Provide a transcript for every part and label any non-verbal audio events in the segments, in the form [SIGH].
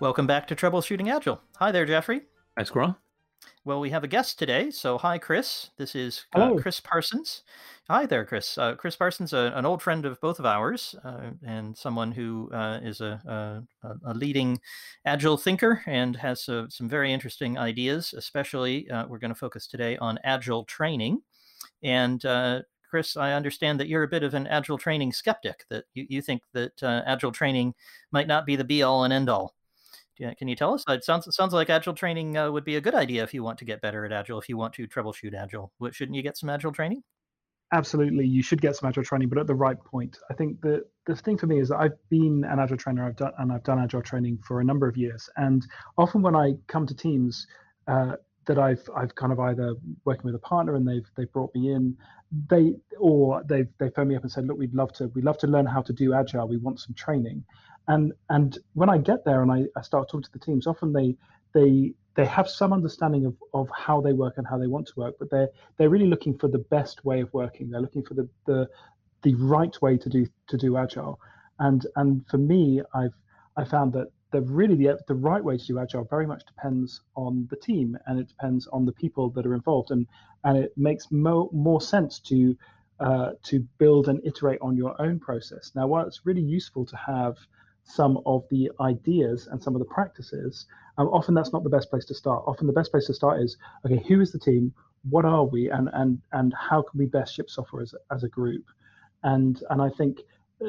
Welcome back to Troubleshooting Agile. Hi there, Jeffrey. Hi, Squirrel. Well, we have a guest today. So, hi, Chris. This is uh, Chris Parsons. Hi there, Chris. Uh, Chris Parsons, uh, an old friend of both of ours, uh, and someone who uh, is a, a, a, leading agile thinker and has uh, some very interesting ideas. Especially, we're going to focus today on agile training. And Chris, I understand that you're a bit of an agile training skeptic. That you, you think that agile training might not be the be all and end all. Can you tell us? It sounds sounds like agile training uh, would be a good idea if you want to get better at agile. If you want to troubleshoot agile, what, shouldn't you get some agile training? Absolutely, you should get some agile training, but at the right point. I think the the thing for me is that I've been an agile trainer. I've done and I've done agile training for a number of years, and often when I come to teams. Uh, that I've I've kind of either working with a partner and they've they've brought me in, they or they've they phoned me up and said, look, we'd love to we'd love to learn how to do agile. We want some training, and and when I get there and I, I start talking to the teams, often they they they have some understanding of, of how they work and how they want to work, but they're they're really looking for the best way of working. They're looking for the the, the right way to do to do agile. And and for me, I've I found that the really the, the right way to do agile very much depends on the team and it depends on the people that are involved and and it makes more more sense to uh, to build and iterate on your own process. Now, while it's really useful to have some of the ideas and some of the practices, um, often that's not the best place to start. Often the best place to start is okay, who is the team? What are we? And and and how can we best ship software as, as a group? And and I think uh,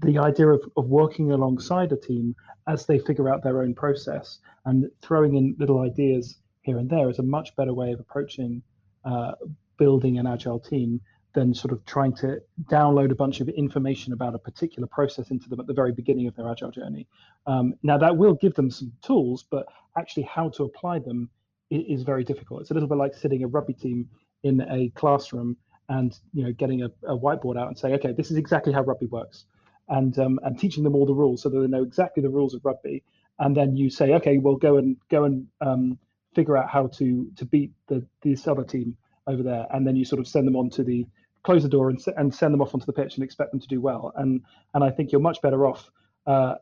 the idea of, of working alongside a team as they figure out their own process and throwing in little ideas here and there is a much better way of approaching uh, building an agile team than sort of trying to download a bunch of information about a particular process into them at the very beginning of their agile journey. Um, now that will give them some tools, but actually how to apply them is, very difficult. It's a little bit like sitting a rugby team in a classroom and you know getting a, a whiteboard out and saying, okay, this is exactly how rugby works, and um, and teaching them all the rules so that they know exactly the rules of rugby. And then you say, okay, well go and go and um, figure out how to to beat the this other team over there, and then you sort of send them on to the close the door and, and send them off onto the pitch and expect them to do well. And and I think you're much better off uh,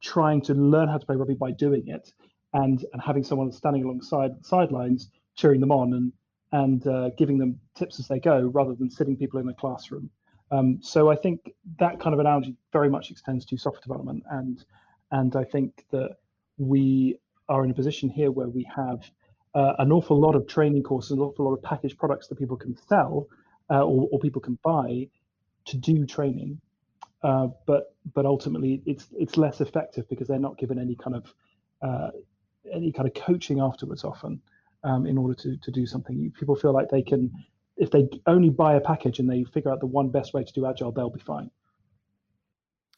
trying to learn how to play rugby by doing it, and and having someone standing alongside sidelines cheering them on and and uh, giving them tips as they go, rather than sitting people in a classroom. Um, so I think that kind of analogy very much extends to software development, and and I think that we are in a position here where we have uh, an awful lot of training courses, an awful lot of packaged products that people can sell, uh, or, or, people can buy to do training. Uh, but but ultimately, it's it's less effective because they're not given any kind of uh, any kind of coaching afterwards. Often, um, in order to to do something, people feel like they can if they only buy a package and they figure out the one best way to do agile, they'll be fine.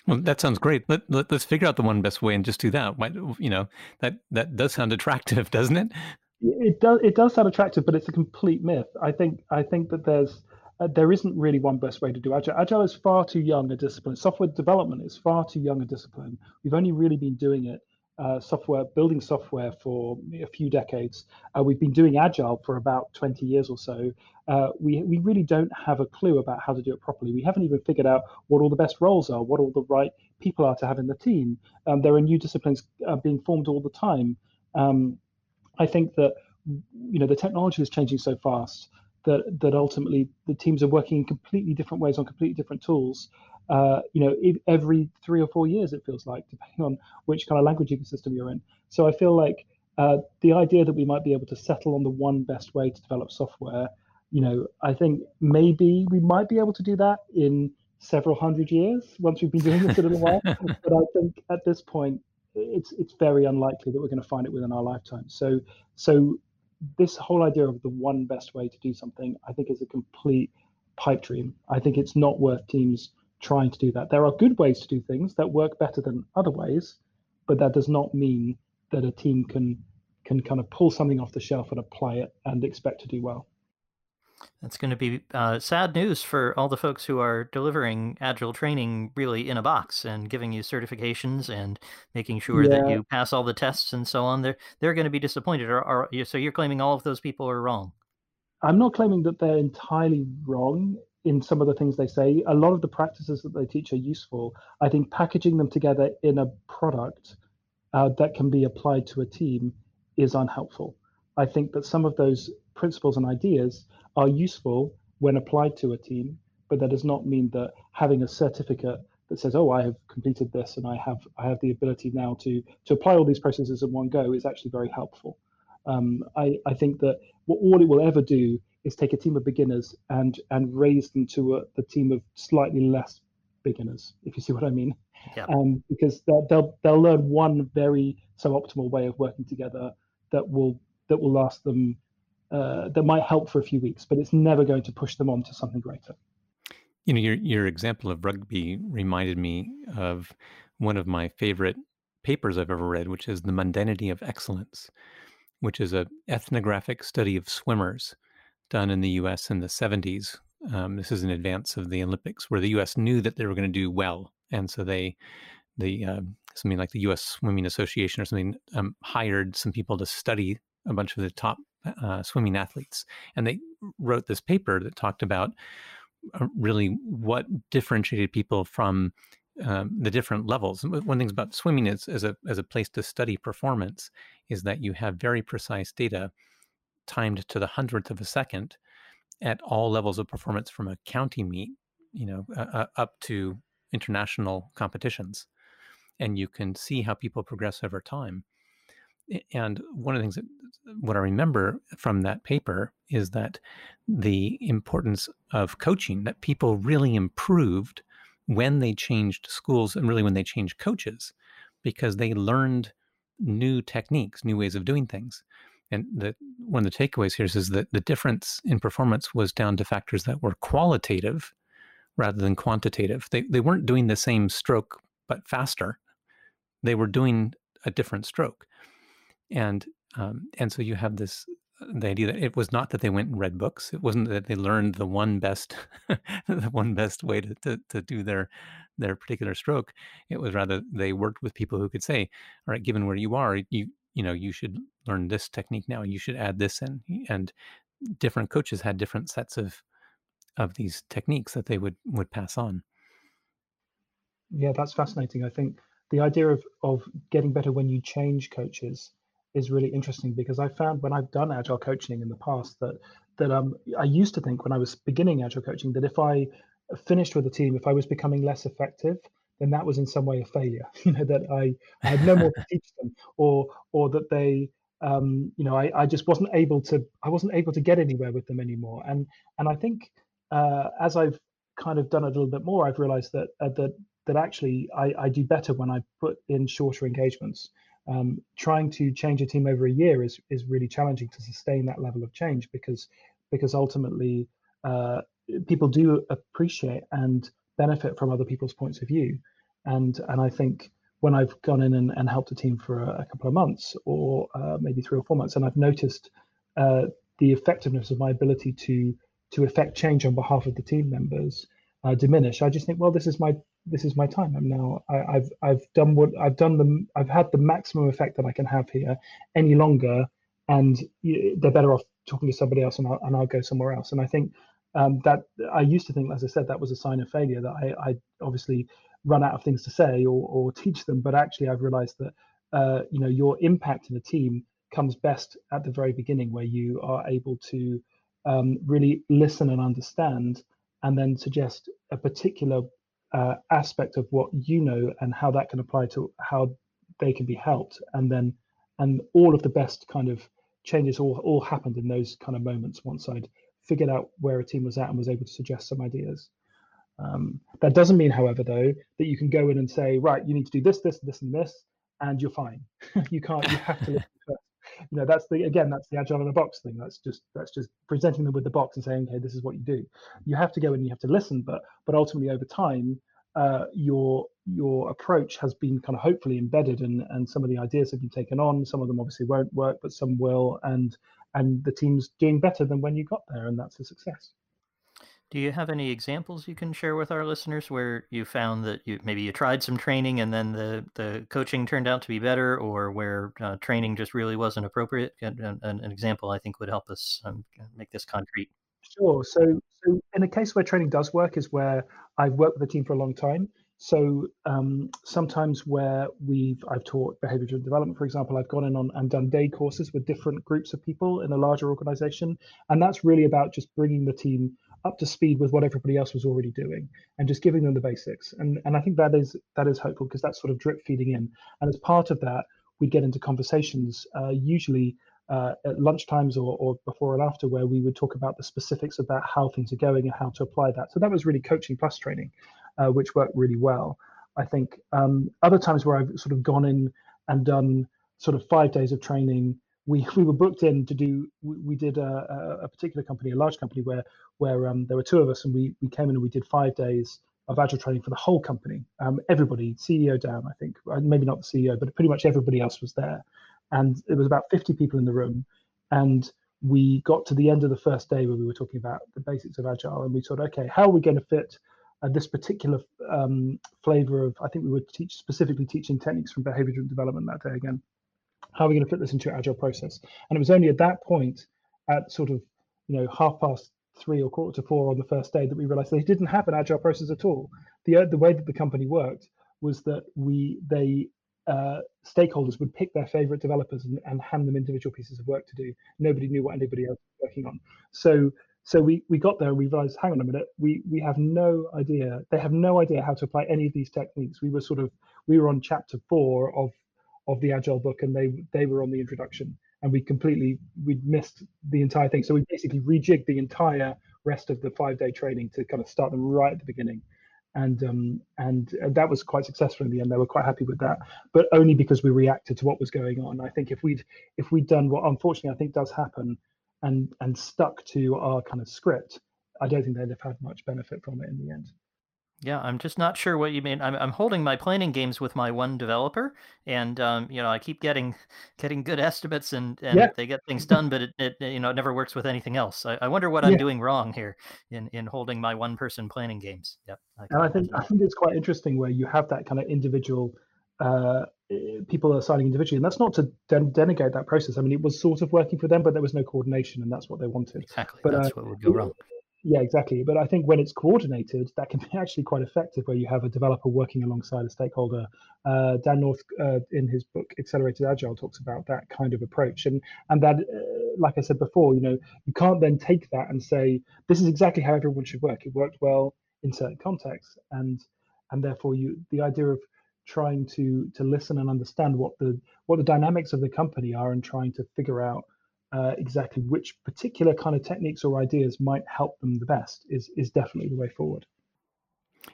Well, that sounds great. Let, let us figure out the one best way and just do that. Why, you know, that that does sound [LAUGHS] attractive, doesn't it? It does. It does sound attractive, but it's a complete myth. I think. I think that there's uh, there isn't really one best way to do agile. Agile is far too young a discipline. Software development is far too young a discipline. We've only really been doing it, uh, software building software for a few decades. Uh, we've been doing agile for about 20 years or so. Uh, we we really don't have a clue about how to do it properly. We haven't even figured out what all the best roles are, what all the right people are to have in the team. Um, there are new disciplines uh, being formed all the time. Um, I think that you know the technology is changing so fast that that ultimately the teams are working in completely different ways on completely different tools. Uh, you know, every three or four years it feels like, depending on which kind of language ecosystem you're in. So I feel like uh, the idea that we might be able to settle on the one best way to develop software, you know, I think maybe we might be able to do that in several hundred years once we've been doing this a little while. [LAUGHS] but I think at this point, it's it's very unlikely that we're going to find it within our lifetime. So so this whole idea of the one best way to do something, I think, is a complete pipe dream. I think it's not worth teams trying to do that. There are good ways to do things that work better than other ways, but that does not mean that a team can can kind of pull something off the shelf and apply it and expect to do well. That's going to be uh, sad news for all the folks who are delivering agile training really in a box and giving you certifications and making sure yeah. that you pass all the tests and so on. They're they're going to be disappointed. Or, or so you're claiming all of those people are wrong? I'm not claiming that they're entirely wrong in some of the things they say. A lot of the practices that they teach are useful. I think packaging them together in a product uh, that can be applied to a team is unhelpful. I think that some of those principles and ideas are useful when applied to a team, but that does not mean that having a certificate that says, "Oh, I have completed this and I have I have the ability now to to apply all these processes in one go," is actually very helpful. Um, I I think that what all it will ever do is take a team of beginners and and raise them to a, the team of slightly less beginners, if you see what I mean. Yeah. Um, because they'll, they'll they'll learn one very suboptimal way of working together that will that will last them uh, that might help for a few weeks, but it's never going to push them on to something greater. You know, your your example of rugby reminded me of one of my favorite papers I've ever read, which is The Mundanity of Excellence, which is a ethnographic study of swimmers done in the U.S. in the 70s. Um, this is in advance of the Olympics, where the U.S. knew that they were going to do well, and so they, the uh, something like the U.S. Swimming Association or something, um, hired some people to study a bunch of the top uh, swimming athletes, and they wrote this paper that talked about uh, really what differentiated people from um, the different levels. One thing about swimming is as a as a place to study performance is that you have very precise data timed to the hundredth of a second at all levels of performance from a county meet, you know, uh, uh up to international competitions, and you can see how people progress over time. And one of the things that what I remember from that paper is that the importance of coaching, that people really improved when they changed schools and really when they changed coaches, because they learned new techniques, new ways of doing things. And the, one of the takeaways here is that the difference in performance was down to factors that were qualitative rather than quantitative. They, they weren't doing the same stroke, but faster. They were doing a different stroke and um, and so you have this the idea that it was not that they went and read books it wasn't that they learned the one best [LAUGHS] the one best way to, to, to do their their particular stroke. It was rather they worked with people who could say all right given where you are you you know you should learn this technique now you should add this in. And different coaches had different sets of of these techniques that they would would pass on. Yeah that's fascinating. I think the idea of of getting better when you change coaches is really interesting because I found when I've done agile coaching in the past that that um, I used to think when I was beginning agile coaching that if I finished with a team, if I was becoming less effective, then that was in some way a failure. [LAUGHS] You know that I, I had no more to teach them, or or that they um, you know I, I just wasn't able to I wasn't able to get anywhere with them anymore. And and I think uh, as I've kind of done a little bit more, I've realized that uh, that that actually I, I do better when I put in shorter engagements um, trying to change a team over a year is is really challenging to sustain that level of change because because ultimately uh, people do appreciate and benefit from other people's points of view. And and I think when I've gone in and, and helped a team for a, a couple of months or uh, maybe three or four months and I've noticed uh, the effectiveness of my ability to to effect change on behalf of the team members uh, diminish I just think well this is my this is my time. I'm now I, have I've done what I've done the I've had the maximum effect that I can have here. Any longer, and they're better off talking to somebody else, and I'll, and I'll go somewhere else. And I think um, that I used to think, as I said, that was a sign of failure. That I, I obviously run out of things to say or, or teach them, but actually I've realised that uh, you know your impact in a team comes best at the very beginning, where you are able to um, really listen and understand, and then suggest a particular uh, aspect of what you know and how that can apply to how they can be helped. And then and all of the best kind of changes all, all happened in those kind of moments once i'd figured out where a team was at and was able to suggest some ideas. Um, that doesn't mean however though that you can go in and say right you need to do this this this and this and you're fine. [LAUGHS] You can't you have to you know that's the again that's the agile in a box thing. That's just that's just presenting them with the box and saying okay this is what you do. You have to go and you have to listen but but ultimately over time uh, your your approach has been kind of hopefully embedded and and some of the ideas have been taken on. Some of them obviously won't work but some will and and the team's doing better than when you got there and that's a success do you have any examples you can share with our listeners where you found that you maybe you tried some training and then the, the coaching turned out to be better, or where uh, training just really wasn't appropriate? An, an, example I think would help us um, make this concrete. Sure. So, so in a case where training does work is where I've worked with a team for a long time. so um, sometimes where we've I've taught behavior driven development, for example, I've gone in on and done day courses with different groups of people in a larger organization, and that's really about just bringing the team up to speed with what everybody else was already doing and just giving them the basics. And and I think that is that is hopeful because that's sort of drip feeding in. And as part of that, we get into conversations uh, usually. Uh, at lunchtimes or, or before and after, where we would talk about the specifics about how things are going and how to apply that. So that was really coaching plus training uh, which worked really well. I think um, other times where I've sort of gone in and done sort of five days of training, we [LAUGHS] we were booked in to do. We, we did a, a, particular company, a large company, where where um, there were two of us, and we we came in and we did five days of agile training for the whole company. Um, everybody, CEO down, I think, uh, maybe not the CEO, but pretty much everybody else was there, and it was about 50 people in the room, and we got to the end of the first day where we were talking about the basics of agile, and we thought, okay, how are we going to fit uh, this particular um, flavor of, I think we were teach, specifically teaching techniques from behavior driven development that day again. How are we going to fit this into an agile process? And it was only at that point, at sort of, you know, half past three or quarter to four on the first day that we realized they didn't have an agile process at all. The, the way that the company worked was that we, they, uh, stakeholders would pick their favorite developers and, and hand them individual pieces of work to do. Nobody knew what anybody else was working on. So so we, we got there and we realized, hang on a minute, we, we have no idea. They have no idea how to apply any of these techniques. We were sort of we were on chapter four of of the agile book and they they were on the introduction and we completely we missed the entire thing. So we basically rejigged the entire rest of the five day training to kind of start them right at the beginning. And um, and that was quite successful in the end. They were quite happy with that, but only because we reacted to what was going on. I think if we'd if we'd done what unfortunately I think does happen and and stuck to our kind of script, I don't think they'd have had much benefit from it in the end. Yeah, I'm just not sure what you mean. I'm I'm holding my planning games with my one developer, and um, you know, I keep getting [LAUGHS] getting good estimates, and, and yeah. they get things done, but it, it you know it never works with anything else. I, I wonder what I'm doing wrong here in in holding my one person planning games. Yep. I and I think I think it's quite interesting where you have that kind of individual uh, people are signing individually, and that's not to den- denegate that process. I mean, it was sort of working for them, but there was no coordination, and that's what they wanted. Exactly, but, that's uh, what would go wrong. Yeah, exactly. But I think when it's coordinated, that can [LAUGHS] be actually quite effective, where you have a developer working alongside a stakeholder. Uh, Dan North, uh, in his book Accelerated Agile, talks about that kind of approach, and and that, uh, like I said before, you know, you can't then take that and say this is exactly how everyone should work. It worked well in certain contexts, and and therefore you the idea of trying to to listen and understand what the what the dynamics of the company are and trying to figure out uh, exactly which particular kind of techniques or ideas might help them the best is is definitely the way forward.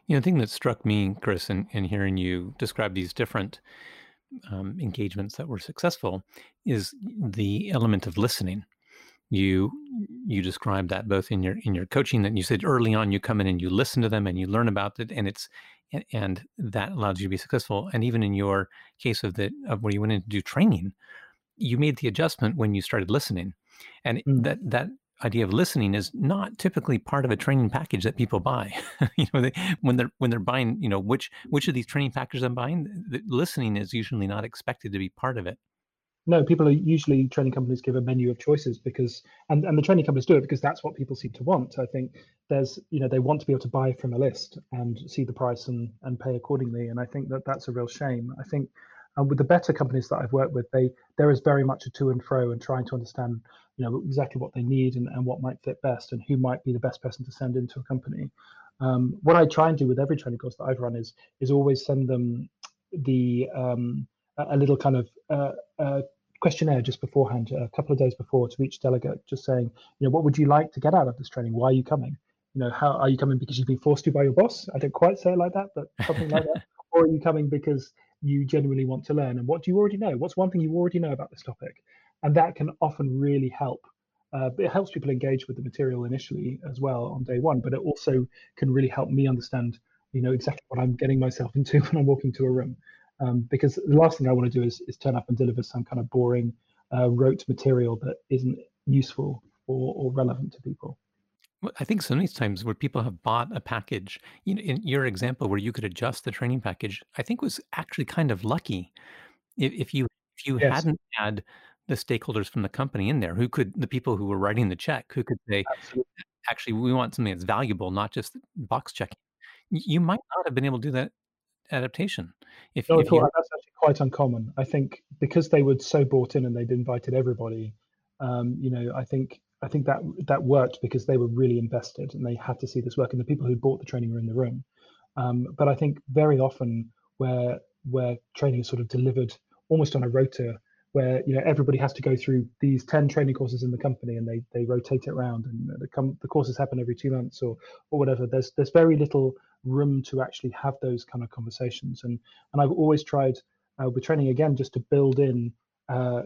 You know, the thing that struck me, Chris, in, in hearing you describe these different um, engagements that were successful, is the element of listening. You you described that both in your in your coaching that you said early on you come in and you listen to them and you learn about it and it's and, that allows you to be successful. And even in your case of the of where you went in to do training, you made the adjustment when you started listening, and mm. that that idea of listening is not typically part of a training package that people buy. [LAUGHS] you know, they, when they're when they're buying, you know, which which of these training packages I'm buying, the listening is usually not expected to be part of it no, people are usually training companies give a menu of choices because, and, and the training companies do it because that's what people seem to want. I think there's, you know, they want to be able to buy from a list and see the price and, and pay accordingly. And I think that that's a real shame. I think um, with the better companies that I've worked with, they there is very much a to and fro and trying to understand, you know, exactly what they need and, and what might fit best and who might be the best person to send into a company. Um, what I try and do with every training course that I've run is is always send them the um, a little kind of uh, uh, questionnaire just beforehand, a couple of days before, to each delegate, just saying, you know, what would you like to get out of this training? Why are you coming? You know, how are you coming because you've been forced to by your boss? I don't quite say it like that, but something like that. [LAUGHS] Or are you coming because you genuinely want to learn? And what do you already know? What's one thing you already know about this topic? And that can often really help. Uh, it helps people engage with the material initially as well on day one, but it also can really help me understand, you know, exactly what I'm getting myself into [LAUGHS] when I'm walking to a room um, because the last thing I want to do is, is turn up and deliver some kind of boring uh, rote material that isn't useful or, or relevant to people. I think so many times where people have bought a package, you know, in your example where you could adjust the training package, I think was actually kind of lucky. If, if you if you yes. hadn't had the stakeholders from the company in there, who could the people who were writing the check, who could say, Absolutely. actually, we want something that's valuable, not just box checking. You might not have been able to do that adaptation. If, no, if you... that's actually quite uncommon. I think because they were so bought in and they'd invited everybody, um, you know, I think I think that that worked because they were really invested and they had to see this work, and the people who bought the training were in the room. Um, but I think very often where where training is sort of delivered almost on a rota where you know everybody has to go through these 10 training courses in the company and they they rotate it around and the, com- the courses happen every two months or or whatever there's there's very little room to actually have those kind of conversations and and i've always tried uh, with training again just to build in uh,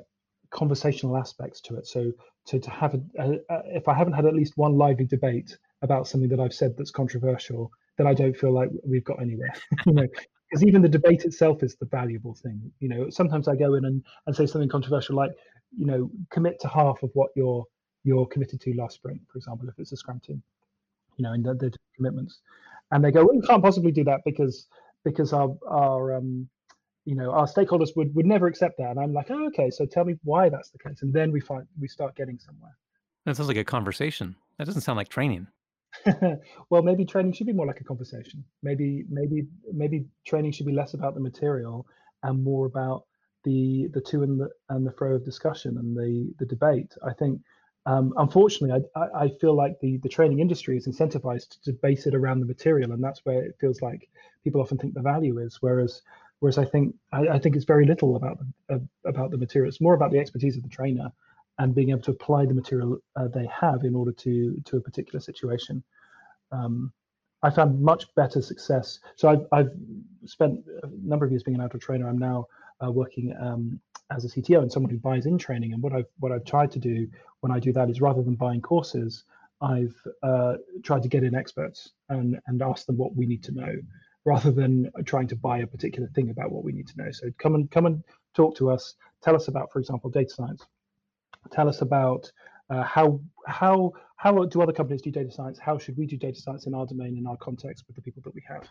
conversational aspects to it so to, to have a, a, a, if i haven't had at least one lively debate about something that i've said that's controversial then i don't feel like we've got anywhere [LAUGHS] you know because even the debate itself is the valuable thing. You know, sometimes I go in and, and say something controversial like, you know, commit to half of what you're you're committed to last spring, for example, if it's a scrum team, you know, and the commitments, and they go, well, we can't possibly do that because because our our um, you know our stakeholders would would never accept that, and I'm like, oh, okay, so tell me why that's the case, and then we find we start getting somewhere. That sounds like a conversation. That doesn't sound like training. [LAUGHS] well, maybe training should be more like a conversation. Maybe, maybe, maybe training should be less about the material and more about the the to and the and the fro of discussion and the the debate. I think, um, unfortunately, I, I feel like the the training industry is incentivized to base it around the material, and that's where it feels like people often think the value is. Whereas, whereas I think I, I think it's very little about the, uh, about the material. It's more about the expertise of the trainer and being able to apply the material uh, they have in order to to a particular situation. Um, I found much better success. So I've, I've spent a number of years being an outdoor trainer. I'm now uh, working um, as a CTO and someone who buys in training. And what I've what I've tried to do when I do that is rather than buying courses, I've uh, tried to get in experts and and ask them what we need to know, rather than trying to buy a particular thing about what we need to know. So come and come and talk to us. Tell us about, for example, data science tell us about uh, how how how do other companies do data science? How should we do data science in our domain, in our context, with the people that we have?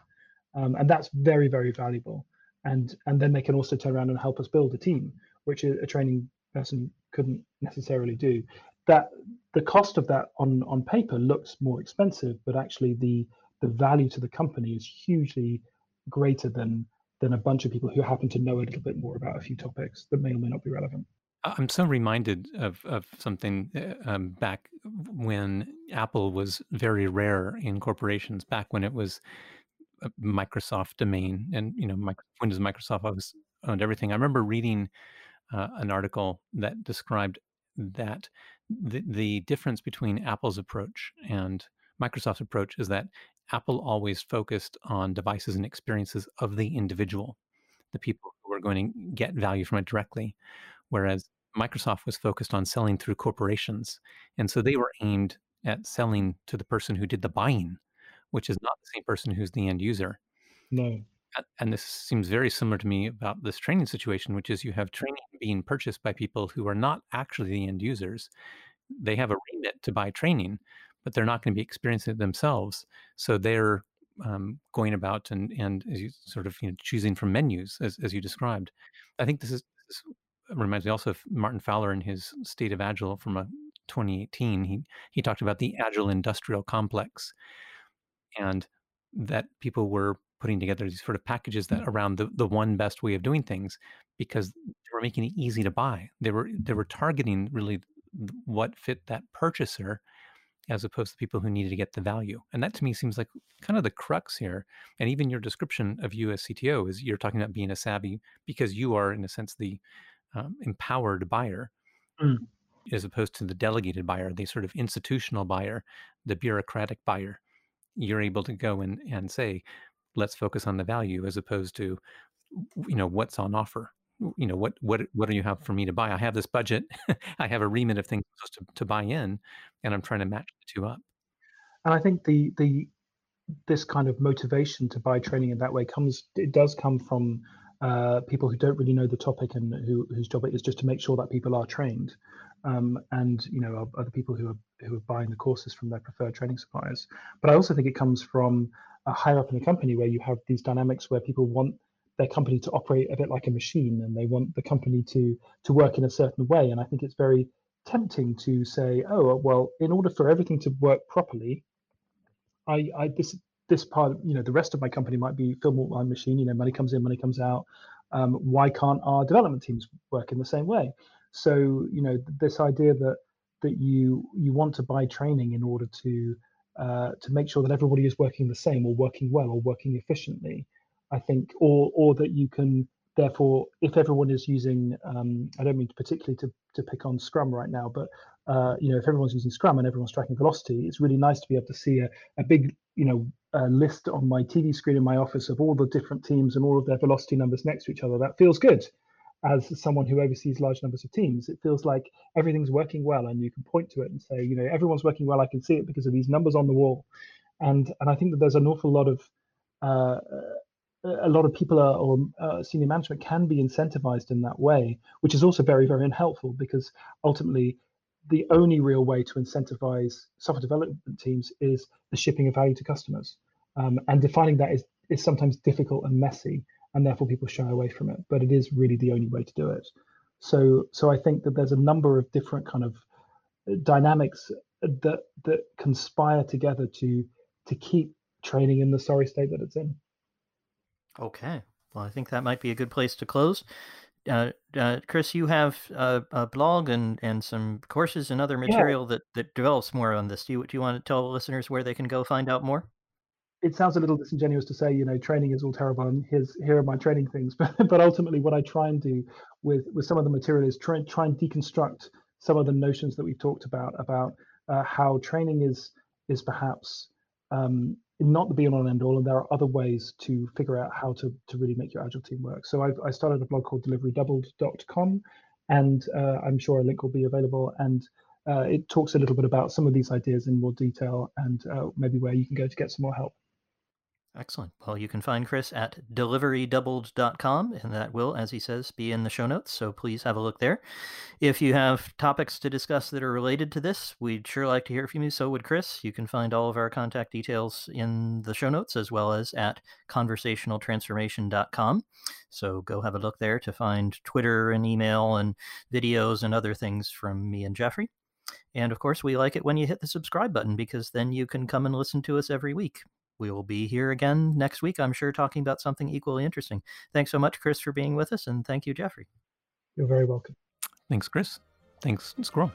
Um, and that's very very valuable. And and then they can also turn around and help us build a team, which a, a training person couldn't necessarily do. That the cost of that on on paper looks more expensive, but actually the the value to the company is hugely greater than than a bunch of people who happen to know a little bit more about a few topics that may or may not be relevant. I'm so reminded of of something uh, um, back when Apple was very rare in corporations. Back when it was a Microsoft domain, and you know, Windows, Microsoft owned everything. I remember reading uh, an article that described that the the difference between Apple's approach and Microsoft's approach is that Apple always focused on devices and experiences of the individual, the people who are going to get value from it directly whereas Microsoft was focused on selling through corporations. And so they were aimed at selling to the person who did the buying, which is not the same person who's the end user. No. And this seems very similar to me about this training situation, which is you have training being purchased by people who are not actually the end users. They have a remit to buy training, but they're not going to be experiencing it themselves. So they're um, going about and and sort of you know choosing from menus as, as you described. I think this is, this is reminds me also of Martin Fowler in his State of Agile from a 2018. He he talked about the agile industrial complex, and that people were putting together these sort of packages that around the, the one best way of doing things because they were making it easy to buy. They were they were targeting really what fit that purchaser as opposed to people who needed to get the value. And that to me seems like kind of the crux here. And even your description of you as CTO is you're talking about being a savvy because you are in a sense the um, empowered buyer mm. as opposed to the delegated buyer, the sort of institutional buyer, the bureaucratic buyer. You're able to go and, and say, let's focus on the value as opposed to, you know, what's on offer. You know, what what what do you have for me to buy? I have this budget. [LAUGHS] I have a remit of things to, to buy in, and I'm trying to match the two up. And I think the the this kind of motivation to buy training in that way comes it does come from uh, people who don't really know the topic and who, whose job it is just to make sure that people are trained, um, and you know other people who are who are buying the courses from their preferred training suppliers. But I also think it comes from a higher up in the company where you have these dynamics where people want their company to operate a bit like a machine, and they want the company to to work in a certain way. And I think it's very tempting to say, oh well, in order for everything to work properly, I, I this this part, you know, the rest of my company might be film my machine. You know, money comes in, money comes out. Um, why can't our development teams work in the same way? So you know, this idea that that you you want to buy training in order to uh, to make sure that everybody is working the same or working well or working efficiently. I think, or or that you can therefore, if everyone is using, um, I don't mean particularly to to pick on Scrum right now, but uh, you know, if everyone's using Scrum and everyone's tracking velocity, it's really nice to be able to see a, a big, you know, list on my TV screen in my office of all the different teams and all of their velocity numbers next to each other. That feels good as someone who oversees large numbers of teams, it feels like everything's working well, and you can point to it and say, you know, everyone's working well. I can see it because of these numbers on the wall, and and I think that there's an awful lot of uh, a lot of people are, or uh, senior management can be incentivized in that way, which is also very very unhelpful because ultimately the only real way to incentivize software development teams is the shipping of value to customers, um, and defining that is is sometimes difficult and messy and therefore people shy away from it. But it is really the only way to do it. So so I think that there's a number of different kind of uh, dynamics that that conspire together to to keep training in the sorry state that it's in. Okay. Well, I think that might be a good place to close. Uh, uh, Chris, you have a, a, blog and, and some courses and other material yeah. that, that develops more on this. Do you, do you want to tell listeners where they can go find out more? it sounds a little disingenuous to say, you know, training is all terrible and here's here are my training things. [LAUGHS] But but ultimately what I try and do with with some of the material is try try and deconstruct some of the notions that we've talked about about uh, how training is is perhaps um, not the be all and end all, and there are other ways to figure out how to to really make your agile team work. So I've I started a blog called deliverydoubled.com, and uh, I'm sure a link will be available. And uh, it talks a little bit about some of these ideas in more detail and uh, maybe where you can go to get some more help. Excellent. Well, you can find Chris at deliverydoubled.com, and that will, as he says, be in the show notes. So please have a look there. If you have topics to discuss that are related to this, we'd sure like to hear from you. So would Chris. You can find all of our contact details in the show notes as well as at conversationaltransformation.com. So go have a look there to find Twitter and email and videos and other things from me and Jeffrey. And of course, we like it when you hit the subscribe button because then you can come and listen to us every week we will be here again next week, I'm sure, talking about something equally interesting. Thanks so much, Chris, for being with us, and thank you, Jeffrey. You're very welcome. Thanks, Chris. Thanks, Squirrel.